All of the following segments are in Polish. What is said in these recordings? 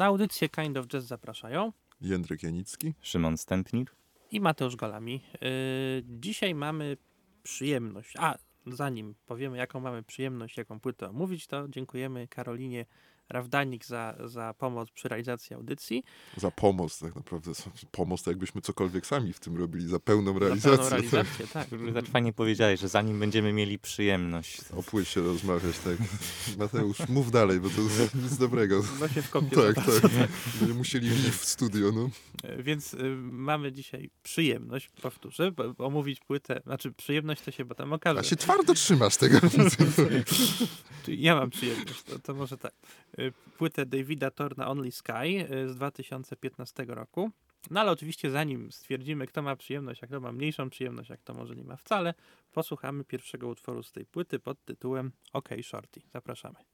Na audycję Kind of Jazz zapraszają Jędrek Janicki. Szymon Stępnir. i Mateusz Golami. Yy, Dzisiaj mamy przyjemność, a zanim powiemy jaką mamy przyjemność, jaką płytę omówić, to dziękujemy Karolinie Rawdanik za, za pomoc przy realizacji audycji. Za pomoc tak naprawdę. Pomoc to jakbyśmy cokolwiek sami w tym robili, za pełną Za realizację. pełną realizację, tak. Tak fajnie powiedziałeś, że zanim będziemy mieli przyjemność. O płycie rozmawiać, tak. Mateusz, mów dalej, bo to jest nic dobrego. No się w kopie Tak, tak. Będziemy musieli iść w studio, no. E, Więc y, mamy dzisiaj przyjemność, powtórzę, omówić płytę, znaczy przyjemność to się potem okaże. A się twardo trzymasz tego. Czyli Ja mam przyjemność, to, to może tak. Y, Płytę Davida Torna Only Sky y, z 2015 roku. No ale oczywiście zanim stwierdzimy, kto ma przyjemność, a kto ma mniejszą przyjemność, a kto może nie ma wcale, posłuchamy pierwszego utworu z tej płyty pod tytułem OK Shorty. Zapraszamy.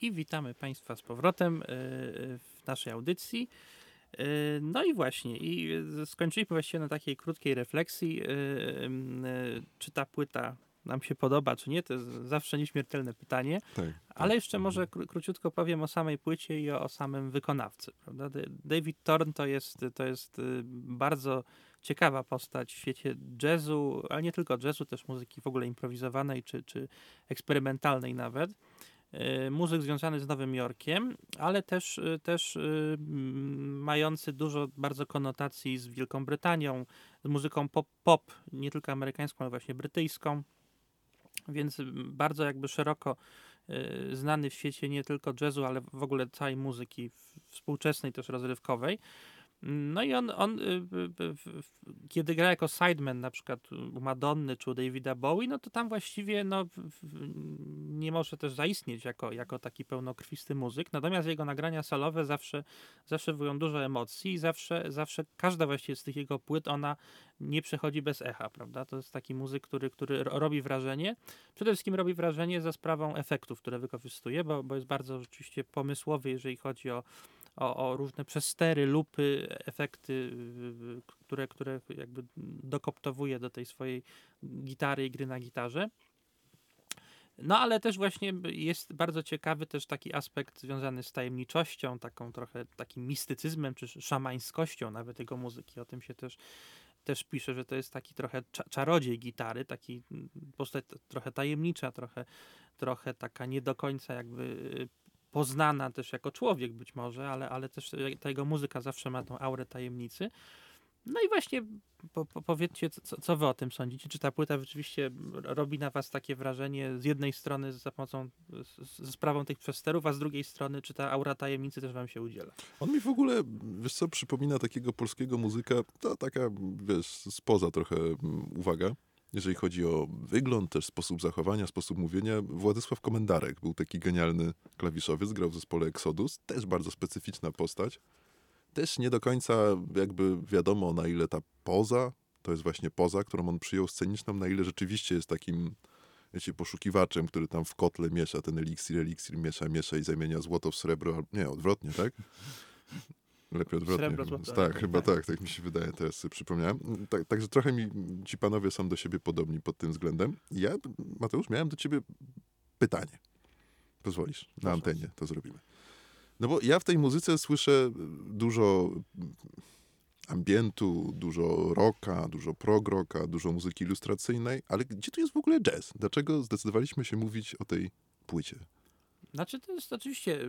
I witamy Państwa z powrotem y, w naszej audycji. Y, No i właśnie, i skończyliśmy właściwie na takiej krótkiej refleksji, czy ta płyta nam się podoba, czy nie. To jest zawsze nieśmiertelne pytanie. Tak. Ale jeszcze może kró- króciutko powiem o samej płycie i o, o samym wykonawcy. Prawda? Da- David Thorne to jest, to jest y, bardzo ciekawa postać w świecie jazzu, ale nie tylko jazzu, też muzyki w ogóle improwizowanej czy, czy eksperymentalnej nawet. Y, Muzyk związany z Nowym Jorkiem, ale też, y, też mm, mający dużo bardzo konotacji z Wielką Brytanią, z muzyką pop, pop nie tylko amerykańską, ale właśnie brytyjską. Więc bardzo jakby szeroko znany w świecie nie tylko jazzu, ale w ogóle całej muzyki współczesnej, też rozrywkowej. No i on, on y, kiedy gra jako sideman na przykład u Madonny czy u Davida Bowie, no to tam właściwie no, nie może też zaistnieć jako, jako taki pełnokrwisty muzyk, natomiast jego nagrania solowe zawsze, zawsze wywołują dużo emocji i zawsze, zawsze każda właściwie z tych jego płyt, ona nie przechodzi bez echa, prawda? To jest taki muzyk, który, który ro- robi wrażenie. Przede wszystkim robi wrażenie za sprawą efektów, które wykorzystuje, bo, bo jest bardzo rzeczywiście pomysłowy, jeżeli chodzi o, o, o różne przestery, lupy, efekty, które, które jakby dokoptowuje do tej swojej gitary i gry na gitarze. No ale też właśnie jest bardzo ciekawy też taki aspekt związany z tajemniczością, taką trochę takim mistycyzmem czy szamańskością nawet jego muzyki. O tym się też, też pisze, że to jest taki trochę cza- czarodziej gitary, taki mm, postać trochę tajemnicza, trochę, trochę taka nie do końca jakby poznana też jako człowiek być może, ale, ale też ta jego muzyka zawsze ma tą aurę tajemnicy. No i właśnie po, po, powiedzcie, co, co wy o tym sądzicie? Czy ta płyta rzeczywiście robi na was takie wrażenie z jednej strony za pomocą, ze sprawą tych przesterów, a z drugiej strony, czy ta aura tajemnicy też wam się udziela? On mi w ogóle, wiesz co, przypomina takiego polskiego muzyka, to taka, wiesz, spoza trochę mm, uwaga, jeżeli chodzi o wygląd, też sposób zachowania, sposób mówienia. Władysław Komendarek był taki genialny klawiszowiec, grał w zespole Exodus, też bardzo specyficzna postać. Też nie do końca jakby wiadomo, na ile ta poza, to jest właśnie poza, którą on przyjął sceniczną, na ile rzeczywiście jest takim wiecie, poszukiwaczem, który tam w kotle miesza ten eliksir, eliksir miesza, miesza i zamienia złoto w srebro, nie, odwrotnie, tak? Lepiej odwrotnie. Srebro, złoto, tak, lepiej, chyba tak. tak, tak mi się wydaje, teraz sobie przypomniałem. Tak, także trochę mi ci panowie są do siebie podobni pod tym względem. Ja, Mateusz, miałem do ciebie pytanie. Pozwolisz, na Proszę. antenie to zrobimy. No bo ja w tej muzyce słyszę dużo ambientu, dużo rocka, dużo prog rocka, dużo muzyki ilustracyjnej, ale gdzie tu jest w ogóle jazz? Dlaczego zdecydowaliśmy się mówić o tej płycie? Znaczy, to jest oczywiście y,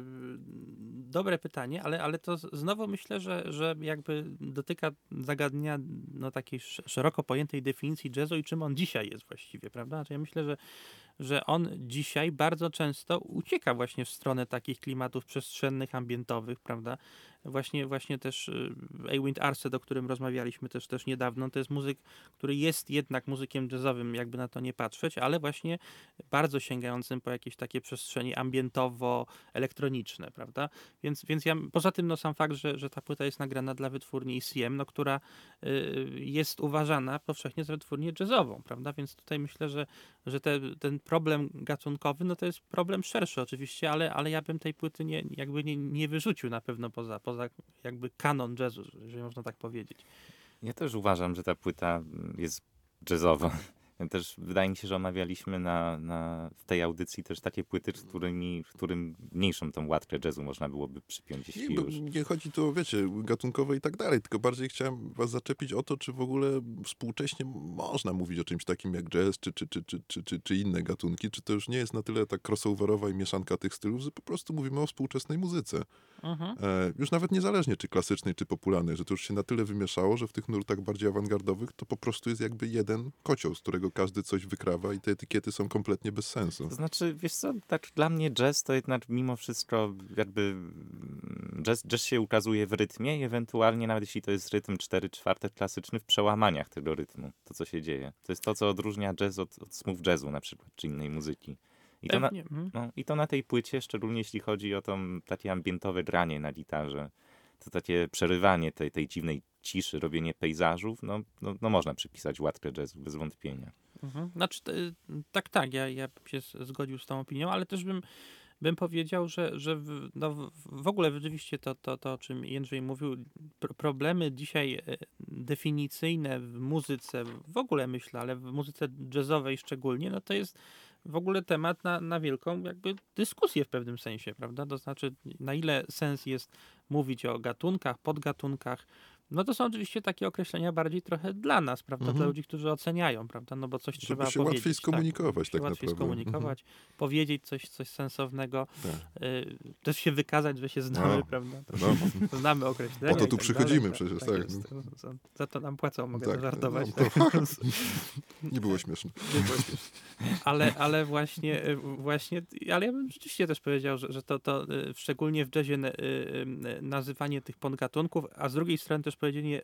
dobre pytanie, ale, ale to znowu myślę, że, że jakby dotyka zagadnienia no, takiej sz- szeroko pojętej definicji jazzu i czym on dzisiaj jest właściwie, prawda? Znaczy, ja myślę, że, że on dzisiaj bardzo często ucieka właśnie w stronę takich klimatów przestrzennych, ambientowych, prawda? Właśnie, właśnie też y, Eywind Arset, o którym rozmawialiśmy też, też niedawno, to jest muzyk, który jest jednak muzykiem jazzowym, jakby na to nie patrzeć, ale właśnie bardzo sięgającym po jakieś takie przestrzenie ambientowo-elektroniczne, prawda? Więc, więc ja, poza tym no, sam fakt, że, że ta płyta jest nagrana dla wytwórni ECM, no, która y, jest uważana powszechnie za wytwórnię jazzową, prawda? Więc tutaj myślę, że, że te, ten problem gatunkowy, no to jest problem szerszy oczywiście, ale, ale ja bym tej płyty nie, jakby nie, nie wyrzucił na pewno poza, poza jakby kanon jazzu, jeżeli można tak powiedzieć. Ja też uważam, że ta płyta jest jazzowa. Też wydaje mi się, że omawialiśmy na, na, w tej audycji też takie płyty, z którymi, w którym mniejszą tą łatkę jazzu można byłoby przypiąć, Nie, jeśli bo już. nie chodzi tu o, wiecie, gatunkowe i tak dalej, tylko bardziej chciałem was zaczepić o to, czy w ogóle współcześnie można mówić o czymś takim jak jazz, czy, czy, czy, czy, czy, czy, czy inne gatunki, czy to już nie jest na tyle tak crossoverowa i mieszanka tych stylów, że po prostu mówimy o współczesnej muzyce. Mhm. E, już nawet niezależnie, czy klasycznej, czy popularnej, że to już się na tyle wymieszało, że w tych nurtach bardziej awangardowych to po prostu jest jakby jeden kocioł, z którego każdy coś wykrawa i te etykiety są kompletnie bez sensu. To znaczy, wiesz co, tak dla mnie jazz to jednak mimo wszystko jakby mm, jazz, jazz się ukazuje w rytmie i ewentualnie nawet jeśli to jest rytm 4 czwarte klasyczny w przełamaniach tego rytmu, to co się dzieje. To jest to, co odróżnia jazz od, od smooth jazzu na przykład, czy innej muzyki. I to, na, mhm. no, I to na tej płycie, szczególnie jeśli chodzi o to takie ambientowe granie na gitarze, to takie przerywanie tej, tej dziwnej ciszy, robienie pejzażów, no, no, no można przypisać łatkę jazzu, bez wątpienia. Mhm. Znaczy, tak, tak, ja, ja bym się zgodził z tą opinią, ale też bym, bym powiedział, że, że w, no, w- ogóle rzeczywiście to, to, to, o czym Jędrzej mówił, pr- problemy dzisiaj e, definicyjne w muzyce, w ogóle myślę, ale w muzyce jazzowej szczególnie, no to jest w ogóle temat na, na wielką jakby dyskusję w pewnym sensie, prawda? To znaczy, na ile sens jest mówić o gatunkach, podgatunkach, No to są oczywiście takie określenia bardziej trochę dla nas, prawda? Dla Mhm. ludzi, którzy oceniają, prawda? No bo coś Żeby trzeba się powiedzieć. łatwiej skomunikować tak, tak łatwiej naprawdę. Mhm. skomunikować, powiedzieć coś, coś sensownego, Tak. y, też się wykazać, że się znamy, No. prawda? No, znamy określenia. Po to tu tak przychodzimy dalej, przecież, tak. jest. Za- Za to nam płacą, mogę Tak, żartować. no, tak. nie było śmieszne. Nie było śmieszne. ale, ale właśnie, y, właśnie, ale ja bym rzeczywiście też powiedział, że, że to, to y, szczególnie w jazzie y, nazywanie tych podgatunków, a z drugiej strony też powiedzenie,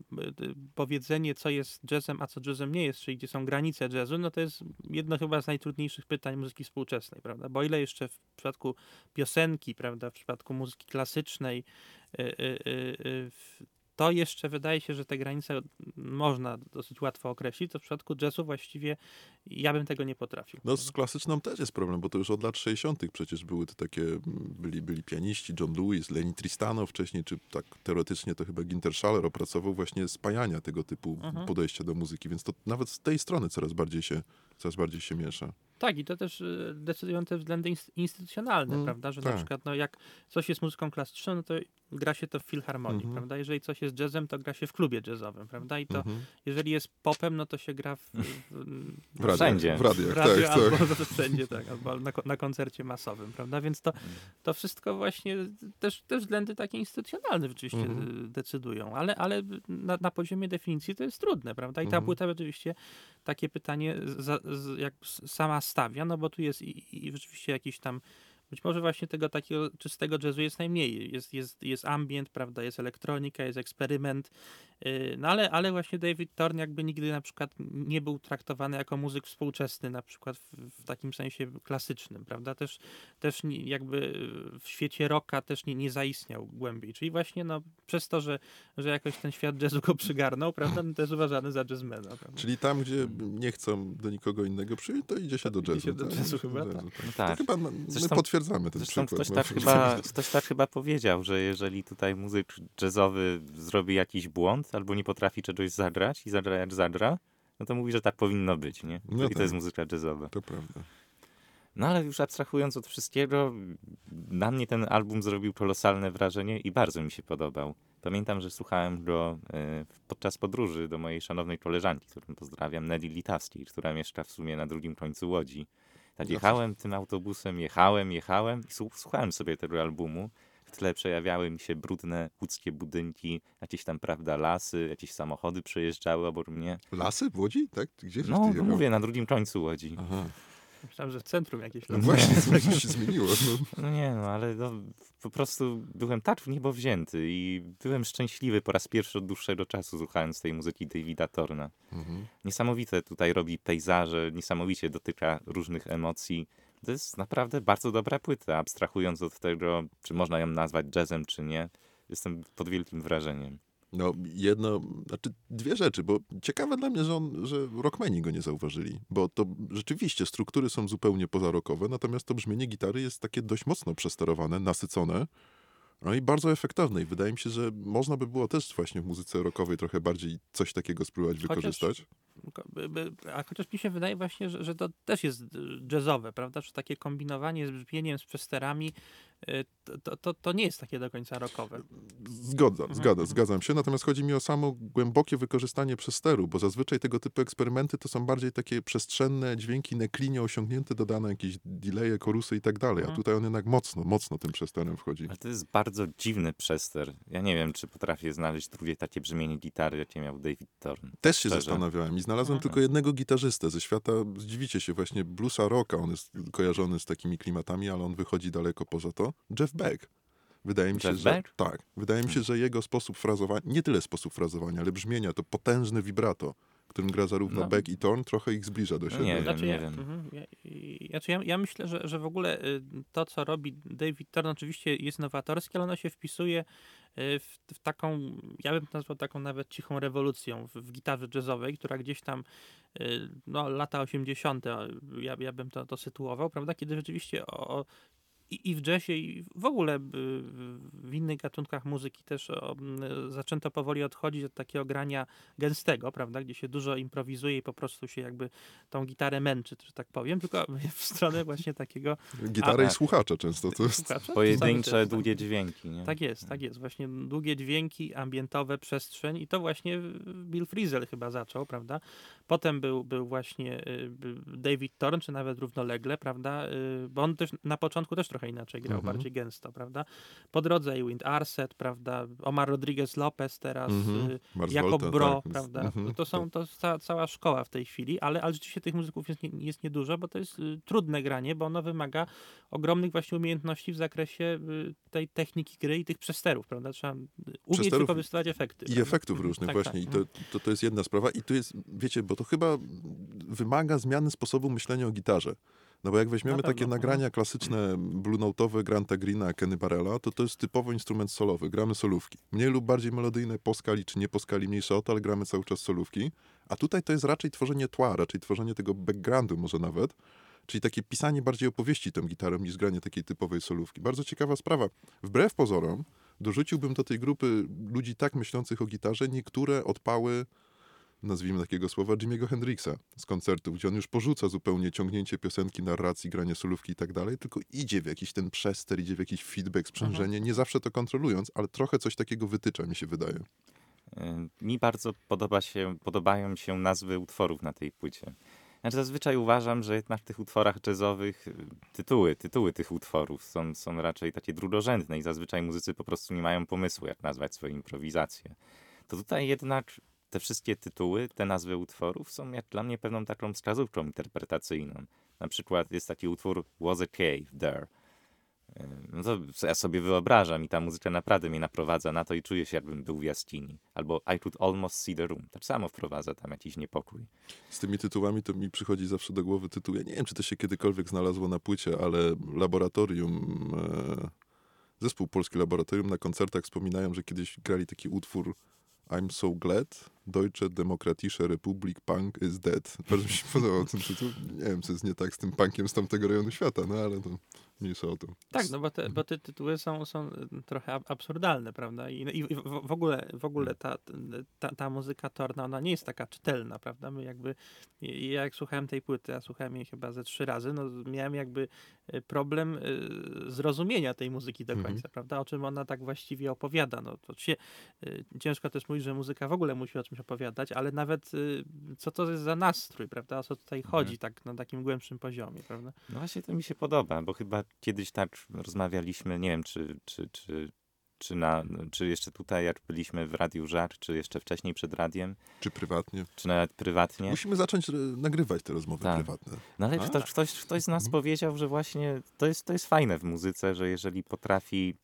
powiedzenie, co jest jazzem, a co jazzem nie jest, czyli gdzie są granice jazzu, no to jest jedno chyba z najtrudniejszych pytań muzyki współczesnej, prawda? Bo ile jeszcze w przypadku piosenki, prawda, w przypadku muzyki klasycznej, y, y, y, to jeszcze wydaje się, że te granice można dosyć łatwo określić, to w przypadku jazzu właściwie ja bym tego nie potrafił. No z klasyczną też jest problem, bo to już od lat 60. przecież były to takie, byli, byli pianiści, John Lewis, Lenny Tristano wcześniej, czy tak teoretycznie to chyba Ginter Schaller opracował właśnie spajania tego typu Mhm. podejścia do muzyki, więc to nawet z tej strony coraz bardziej się, coraz bardziej się miesza. Tak, i to też y, decydują te względy ins- instytucjonalne, Mm, prawda? Że tak. na przykład, no jak coś jest muzyką klasyczną, no to gra się to w filharmonii, Mhm. prawda? Jeżeli coś jest jazzem, to gra się w klubie jazzowym, prawda? I to Mhm. jeżeli jest popem, no to się gra w, w, W Wszędzie. w radiach w tak, tak. albo wszędzie, tak, albo na, na koncercie masowym, prawda? Więc to, to wszystko właśnie też, też względy takie instytucjonalne rzeczywiście Mhm. y, decydują, ale, ale na, na poziomie definicji to jest trudne, prawda? I ta Mhm. płyta oczywiście takie pytanie za, z, jak sama stawia, no bo tu jest i, i rzeczywiście jakiś tam być może właśnie tego takiego czystego jazzu jest najmniej. Jest, jest, jest ambient, prawda, jest elektronika, jest eksperyment, yy, no ale, ale właśnie David Thorne jakby nigdy na przykład nie był traktowany jako muzyk współczesny, na przykład w, w takim sensie klasycznym, prawda, też, też nie- jakby w świecie rocka też nie, nie zaistniał głębiej, czyli właśnie no przez to, że, że jakoś ten świat jazzu go przygarnął, prawda, no to jest uważany za jazzmana, prawda. Czyli tam, gdzie nie chcą do nikogo innego przyjąć, to idzie się do Idzie jazzu. się do tak? jazzu Idzie się chyba, tak. jazzu, No To tak. chyba no, my Zresztą- potwierdzamy ten Zresztą przykład. ktoś no, tak, chyba, ktoś tak chyba powiedział, że jeżeli tutaj muzyk jazzowy zrobi jakiś błąd albo nie potrafi czegoś zagrać i zagra jak zagra, no to mówi, że tak powinno być, nie? No I tak. to jest muzyka jazzowa. To prawda. No ale już abstrahując od wszystkiego, na mnie ten album zrobił kolosalne wrażenie i bardzo mi się podobał. Pamiętam, że słuchałem go e, podczas podróży do mojej szanownej koleżanki, którą pozdrawiam, Nelly Litawskiej, która mieszka w sumie na drugim końcu Łodzi. Tak jechałem tym autobusem, jechałem, jechałem i słu- słuchałem sobie tego albumu. W tle przejawiały mi się brudne łódzkie budynki, jakieś tam, prawda, lasy, jakieś samochody przejeżdżały obok mnie. Lasy w Łodzi? Tak? Gdzie No, no mówię, na drugim końcu Łodzi. Aha. Myślałem, że w centrum jakieś No właśnie, coś się zmieniło. No. No nie, no ale no, po prostu byłem tak w niebo wzięty i byłem szczęśliwy po raz pierwszy od dłuższego czasu słuchając tej muzyki Davida Torna. Mhm. Niesamowite tutaj robi pejzaże, niesamowicie dotyka różnych emocji. To jest naprawdę bardzo dobra płyta, abstrahując od tego, czy można ją nazwać jazzem, czy nie. Jestem pod wielkim wrażeniem. No, jedno, znaczy dwie rzeczy, bo ciekawe dla mnie, że, on, że rockmeni go nie zauważyli, bo to rzeczywiście struktury są zupełnie pozarokowe, natomiast to brzmienie gitary jest takie dość mocno przesterowane, nasycone, no i bardzo efektowne i wydaje mi się, że można by było też właśnie w muzyce rockowej trochę bardziej coś takiego spróbować Chociaż- wykorzystać. A chociaż mi się wydaje właśnie, że, że to też jest y, jazzowe, prawda? Że takie kombinowanie z brzmieniem, z przesterami, to, to, to, nie jest takie do końca rockowe. Zgodzam, Mhm, zgadzam, mhm. zgadzam się, natomiast chodzi mi o samo głębokie wykorzystanie przesteru, bo zazwyczaj tego typu eksperymenty to są bardziej takie przestrzenne dźwięki neklinie osiągnięte, dodane jakieś delaye, korusy i tak dalej, a Mhm. tutaj on jednak mocno, mocno tym przesterem wchodzi. Ale to jest bardzo dziwny przester. Ja nie wiem, czy potrafię znaleźć drugie takie brzmienie gitary, jakie miał David Thorne. Też się Szczerze. zastanawiałem i znalazłem Mhm. tylko jednego gitarzystę ze świata, zdziwicie się, właśnie bluesa rocka, on jest kojarzony z takimi klimatami, ale on wychodzi daleko poza to. Jeff Beck. Wydaje mi się, Jeff że Beck? tak. Wydaje mi się, że jego sposób frazowania, nie tyle sposób frazowania, ale brzmienia, to potężne vibrato, którym gra zarówno No. Beck i Thorne, trochę ich zbliża do No siebie. nie wiem. Znaczy, ja, wiem. mhm, ja, znaczy ja, ja myślę, że, że w ogóle y, to, co robi David Thorne, oczywiście jest nowatorskie, ale ono się wpisuje y, w, w taką, ja bym to nazwał taką nawet cichą rewolucją w, w gitarze jazzowej, która gdzieś tam, y, no lata 80., ja, ja bym to, to sytuował, prawda, kiedy rzeczywiście o, o i, i w jazzie, i w ogóle y, w innych gatunkach muzyki też zaczęto powoli odchodzić od takiego grania gęstego, prawda, gdzie się dużo improwizuje i po prostu się jakby tą gitarę męczy, że tak powiem, tylko w stronę właśnie takiego Gitarę i słuchacza często to jest. słuchacza. Pojedyncze, długie dźwięki, nie? Tak jest, tak jest. Właśnie długie dźwięki, ambientowe, przestrzeń i to właśnie Bill Frisell chyba zaczął, prawda? Potem był, był właśnie y, David Thorne, czy nawet równolegle, prawda? Y, Bo on też na początku też trochę inaczej grał, Mhm. bardziej gęsto, prawda? Po drodze Wind Arset, prawda? Omar Rodriguez Lopez teraz, Mhm. y, Jakob Volta, Bro, tak, prawda? mhm. To są to ca, cała szkoła w tej chwili, ale, ale rzeczywiście tych muzyków jest, nie, jest niedużo, bo to jest y, trudne granie, bo ono wymaga ogromnych właśnie umiejętności w zakresie y, tej techniki gry i tych przesterów, prawda? Trzeba y, umieć wykorzystywać efekty. I prawda? efektów różnych Tak, właśnie. tak. I to, to, to jest jedna sprawa. I tu jest, wiecie, bo to chyba wymaga zmiany sposobu myślenia o gitarze. No bo jak weźmiemy Na takie nagrania klasyczne, blue note'owe Granta Greena, Kenny Barrella, to to jest typowo instrument solowy. Gramy solówki. Mniej lub bardziej melodyjne po skali, czy nie po skali, mniejsza o to, ale gramy cały czas solówki. A tutaj to jest raczej tworzenie tła, raczej tworzenie tego backgroundu może nawet. Czyli takie pisanie bardziej opowieści tą gitarą niż granie takiej typowej solówki. Bardzo ciekawa sprawa. Wbrew pozorom, dorzuciłbym do tej grupy ludzi tak myślących o gitarze niektóre odpały, nazwijmy takiego słowa, Jimmy'ego Hendrixa z koncertów, gdzie on już porzuca zupełnie ciągnięcie piosenki, narracji, granie solówki i tak dalej, tylko idzie w jakiś ten przester, idzie w jakiś feedback, sprzężenie, nie zawsze to kontrolując, ale trochę coś takiego wytycza, mi się wydaje. Y, Mi bardzo podoba się, podobają się nazwy utworów na tej płycie. Znaczy zazwyczaj uważam, że jednak w tych utworach jazzowych y, tytuły, tytuły tych utworów są, są raczej takie drugorzędne i zazwyczaj muzycy po prostu nie mają pomysłu, jak nazwać swoje improwizacje. To tutaj jednak te wszystkie tytuły, te nazwy utworów są jak dla mnie pewną taką wskazówką interpretacyjną. Na przykład jest taki utwór Was a Cave There. No to ja sobie wyobrażam i ta muzyka naprawdę mnie naprowadza na to i czuję się jakbym był w jaskini. Albo I could almost see the room. Tak samo wprowadza tam jakiś niepokój. Z tymi tytułami to mi przychodzi zawsze do głowy tytuł, ja nie wiem, czy to się kiedykolwiek znalazło na płycie, ale laboratorium, e, zespół Polski Laboratorium na koncertach wspominają, że kiedyś grali taki utwór I'm so glad, Deutsche Demokratische Republik Punk is dead. Bardzo mi się podobał ten tytuł. Nie wiem, co jest nie tak z tym punkiem z tamtego rejonu świata, no ale to mniejsza o to. Tak, no bo te, bo te tytuły są, są y, trochę ab- absurdalne, prawda? I, i w, w ogóle, w ogóle ta, ta, ta muzyka Torna, ona nie jest taka czytelna, prawda? My jakby, i- ja jak słuchałem tej płyty, ja słuchałem jej chyba ze trzy razy, no miałem jakby y, problem y, zrozumienia tej muzyki do Mhm. końca, prawda? O czym ona tak właściwie opowiada. No to się, ciężko też mówić, że muzyka w ogóle musi o czymś opowiadać, ale nawet co to jest za nastrój, prawda? O co tutaj chodzi, tak na takim głębszym poziomie, prawda? No właśnie to mi się podoba, bo chyba kiedyś tak rozmawialiśmy, nie wiem, czy, czy, czy, czy, na, czy jeszcze tutaj, jak byliśmy w Radiu Żar, czy jeszcze wcześniej przed radiem, Czy prywatnie. czy nawet prywatnie. Musimy zacząć e, nagrywać te rozmowy Tak. prywatne. No ale ktoś, ktoś, ktoś z nas Mhm. powiedział, że właśnie to jest, to jest fajne w muzyce, że jeżeli potrafi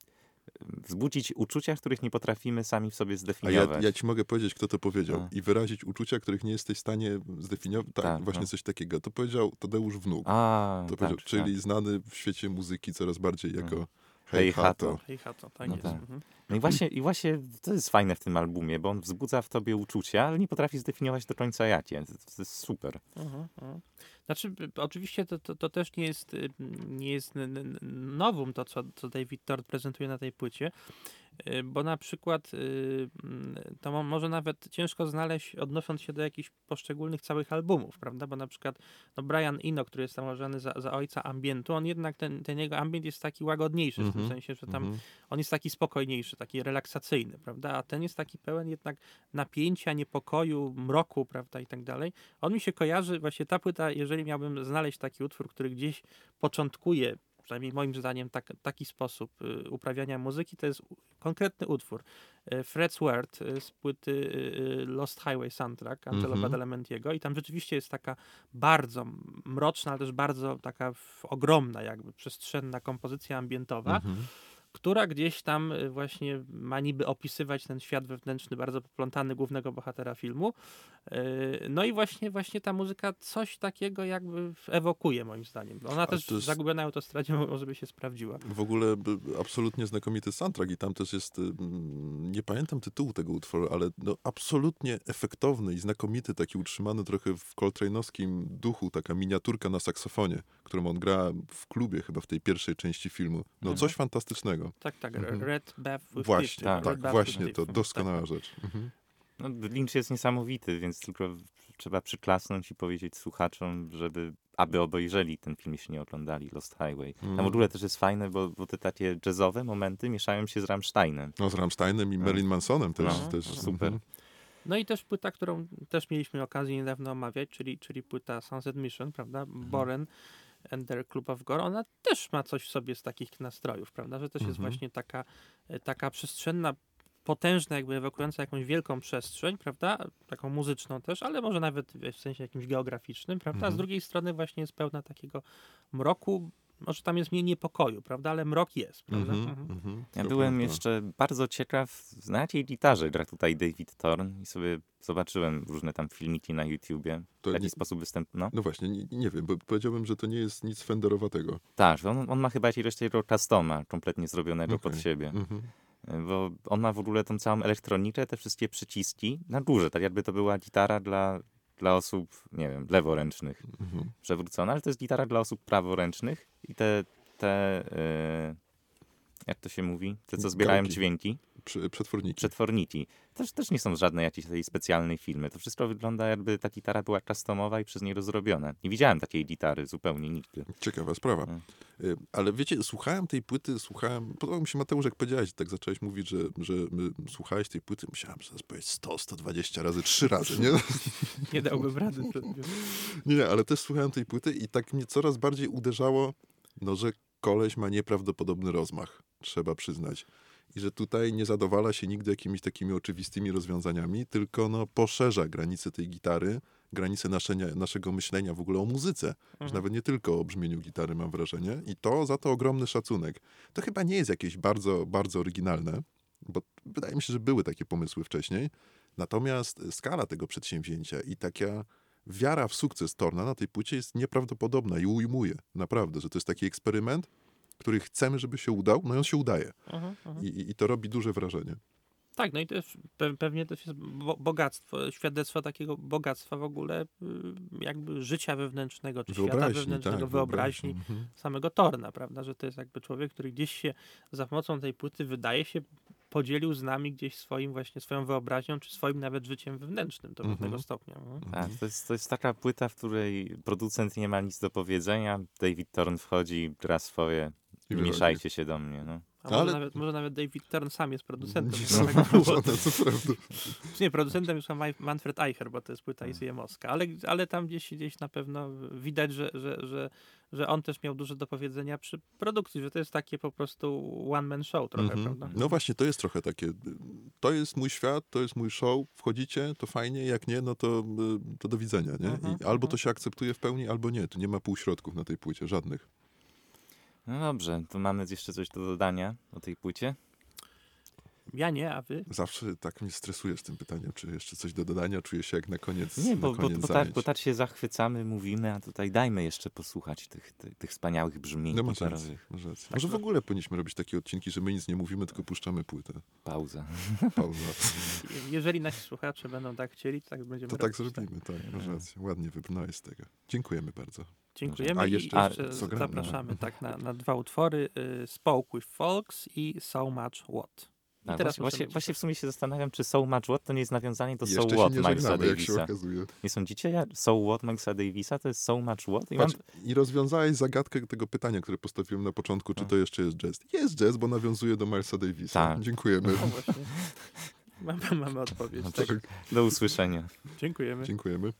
wzbudzić uczucia, których nie potrafimy sami w sobie A ja, zdefiniować. ja ci mogę powiedzieć, kto to powiedział. A. I wyrazić uczucia, których nie jesteś w stanie zdefiniować. Tak, Tak, właśnie no. coś takiego. To powiedział Tadeusz Wnuk. A, To tak, czyli znany w świecie muzyki coraz bardziej jako Mhm. Hej. Hato. Hej, Hato, tak No jest. tak. Mhm. No i właśnie, i właśnie to jest fajne w tym albumie, bo on wzbudza w tobie uczucia, ale nie potrafi zdefiniować do końca jakie. To, to jest super. Mhm, mhm. Znaczy, oczywiście to, to, to też nie jest, y, nie jest nowum to, co, co David Tort prezentuje na tej płycie, bo na przykład y, mm, to mo- może nawet ciężko znaleźć, odnosząc się do jakichś poszczególnych całych albumów, prawda? Bo na przykład no Brian Eno, który jest tam uważany za, za ojca ambientu, on jednak, ten, ten jego ambient jest taki łagodniejszy, w tym Mhm, sensie, że tam Mhm. on jest taki spokojniejszy, taki relaksacyjny, prawda? A ten jest taki pełen jednak napięcia, niepokoju, mroku, prawda, i tak dalej. On mi się kojarzy, właśnie ta płyta, jeżeli miałbym znaleźć taki utwór, który gdzieś początkuje, przynajmniej moim zdaniem, tak, taki sposób y, uprawiania muzyki, to jest konkretny utwór. Y, Fred's Word y, z płyty Lost Highway Soundtrack Angelo Mhm. Badalamentiego i tam rzeczywiście jest taka bardzo mroczna, ale też bardzo taka ogromna jakby przestrzenna kompozycja ambientowa, Mhm. Która gdzieś tam y, właśnie ma niby opisywać ten świat wewnętrzny, bardzo poplątany głównego bohatera filmu. Y, No i właśnie, właśnie ta muzyka coś takiego jakby ewokuje moim zdaniem. Ona też jest- zagubiona na autostradzie może by się sprawdziła. W ogóle b- absolutnie znakomity soundtrack i tam też jest, mm, nie pamiętam tytułu tego utworu, ale no, absolutnie efektowny i znakomity, taki utrzymany trochę w Coltrane'owskim duchu, taka miniaturka na saksofonie, którą on gra w klubie chyba w tej pierwszej części filmu. No Mhm. coś fantastycznego. Tak, tak. Mhm. Red Bath with Właśnie, tak, tak, właśnie, to doskonała Tak, rzecz. Mhm. No, Lynch jest niesamowity, więc tylko trzeba przyklasnąć i powiedzieć słuchaczom, żeby aby obejrzeli ten film, jeśli nie oglądali Lost Highway. Tam Mm. w ogóle też jest fajne, bo, bo te takie jazzowe momenty mieszają się z Rammsteinem. No z Rammsteinem i No. Marilyn Mansonem też. No, też super. mhm. No i też płyta, którą też mieliśmy okazję niedawno omawiać, czyli, czyli płyta Sunset Mission, prawda? Mhm. Boren and their Club of Gore. Ona też ma coś w sobie z takich nastrojów, prawda? Że też jest Mhm. właśnie taka, e, taka przestrzenna, potężna, jakby ewokująca jakąś wielką przestrzeń, prawda? Taką muzyczną też, ale może nawet w sensie jakimś geograficznym, prawda? A z Mhm. drugiej strony właśnie jest pełna takiego mroku, może tam jest mniej niepokoju, prawda? Ale mrok jest, prawda? Mhm. mhm. Ja byłem jeszcze bardzo ciekaw, na jakiej gitarze gra tutaj David Thorne i sobie zobaczyłem różne tam filmiki na YouTubie, To w jaki nie- sposób występ... No, No właśnie, nie, nie wiem, bo powiedziałbym, że to nie jest nic Fenderowatego. tak, on, on ma chyba jakiegoś takiego customa kompletnie zrobionego pod Okej. siebie. Mhm. Bo on ma w ogóle tą całą elektronikę, te wszystkie przyciski na górze, tak jakby to była gitara dla, dla osób, nie wiem, leworęcznych Mhm. przewrócona, ale to jest gitara dla osób praworęcznych i te, te e, jak to się mówi, te co zbierają Gałki. dźwięki, przetworniki. przetworniki, też, też nie są żadne jakieś tej specjalnej filmy. To wszystko wygląda jakby ta gitara była customowa i przez niego zrobiona. Nie widziałem takiej gitary zupełnie nigdy. Ciekawa sprawa. Mm. Y, Ale wiecie, słuchałem tej płyty, słuchałem, podobał mi się Mateusz, jak powiedziałeś, tak zacząłeś mówić, że, że my, słuchałeś tej płyty, myślałem, że zaraz powiedz 100, 120 razy, trzy razy, nie? Nie dałbym rady. nie, nie, ale też słuchałem tej płyty i tak mnie coraz bardziej uderzało, no, że koleś ma nieprawdopodobny rozmach, trzeba przyznać. I że tutaj nie zadowala się nigdy jakimiś takimi oczywistymi rozwiązaniami, tylko no, poszerza granice tej gitary, granice naszenia, naszego myślenia w ogóle o muzyce. Już Mhm. nawet nie tylko o brzmieniu gitary, mam wrażenie. I to za to ogromny szacunek. To chyba nie jest jakieś bardzo, bardzo oryginalne, bo wydaje mi się, że były takie pomysły wcześniej. Natomiast skala tego przedsięwzięcia i taka wiara w sukces Torna na tej płycie jest nieprawdopodobna i ujmuje. Naprawdę, że to jest taki eksperyment, który chcemy, żeby się udał, no i on się udaje. Mhm, mhm. I, i, to robi duże wrażenie. Tak, no i też pe- pewnie też jest bo- bogactwo, świadectwo takiego bogactwa w ogóle y, jakby życia wewnętrznego, czy świata wewnętrznego, tak, wyobraźni Mhm. samego Torna, prawda, że to jest jakby człowiek, który gdzieś się za pomocą tej płyty wydaje się podzielił z nami gdzieś swoim właśnie, swoją wyobraźnią, czy swoim nawet życiem wewnętrznym do Mhm. pewnego stopnia. no. Tak, to jest, to jest taka płyta, w której producent nie ma nic do powiedzenia, David Thorne wchodzi, gra swoje, I mieszajcie się do mnie. No. A może, Ale- nawet, może nawet David Thorne sam jest producentem. Nie, tak było. co prawda. Nie, producentem jest Ma- Manfred Eicher, bo to jest płyta Hmm. Isajemowska, ale, ale tam gdzieś, gdzieś na pewno widać, że, że, że, że on też miał dużo do powiedzenia przy produkcji, że to jest takie po prostu one-man show trochę, Mhm. prawda? No właśnie, to jest trochę takie, to jest mój świat, to jest mój show, wchodzicie, to fajnie, jak nie, no to, y, to do widzenia, nie? Mhm, I albo mhm. to się akceptuje w pełni, albo nie. Tu nie ma półśrodków na tej płycie, żadnych. No dobrze, to mamy jeszcze coś do dodania o tej płycie? Ja nie, a wy? Zawsze tak mnie stresujesz tym pytaniem, czy jeszcze coś do dodania, czuję się jak na koniec Nie, bo, bo, bo, tak, bo tak się zachwycamy, mówimy, a tutaj dajmy jeszcze posłuchać tych, tych, tych wspaniałych brzmień No masz rację, masz rację. Może w ogóle powinniśmy robić takie odcinki, że my nic nie mówimy, tylko puszczamy płytę. Pauza. Pauza. Jeżeli nasi słuchacze będą tak chcieli, to tak będziemy To tak robić, zrobimy, tak, masz rację. Ładnie wybrnąłeś z tego. Dziękujemy bardzo. Dziękujemy A i jeszcze jeszcze co gramy? zapraszamy tak, na, na dwa utwory, y, Spoke with Folks i So Much What. I A, teraz właśnie, właśnie, w sumie się zastanawiam, czy So Much What to nie jest nawiązanie do So Jeszcze What się nie Milesa żegnamy, jak się Davisa. okazuje. Nie sądzicie? Ja, so What Milesa Davisa to jest So Much What? I mam, Patrz, I rozwiązałeś zagadkę tego pytania, które postawiłem na początku, czy No. to jeszcze jest jazz. Jest jazz, bo nawiązuje do Milesa Davisa. Tak. Dziękujemy. No. Mamy, mamy odpowiedź. No Tak. Tak, do usłyszenia. Dziękujemy. dziękujemy.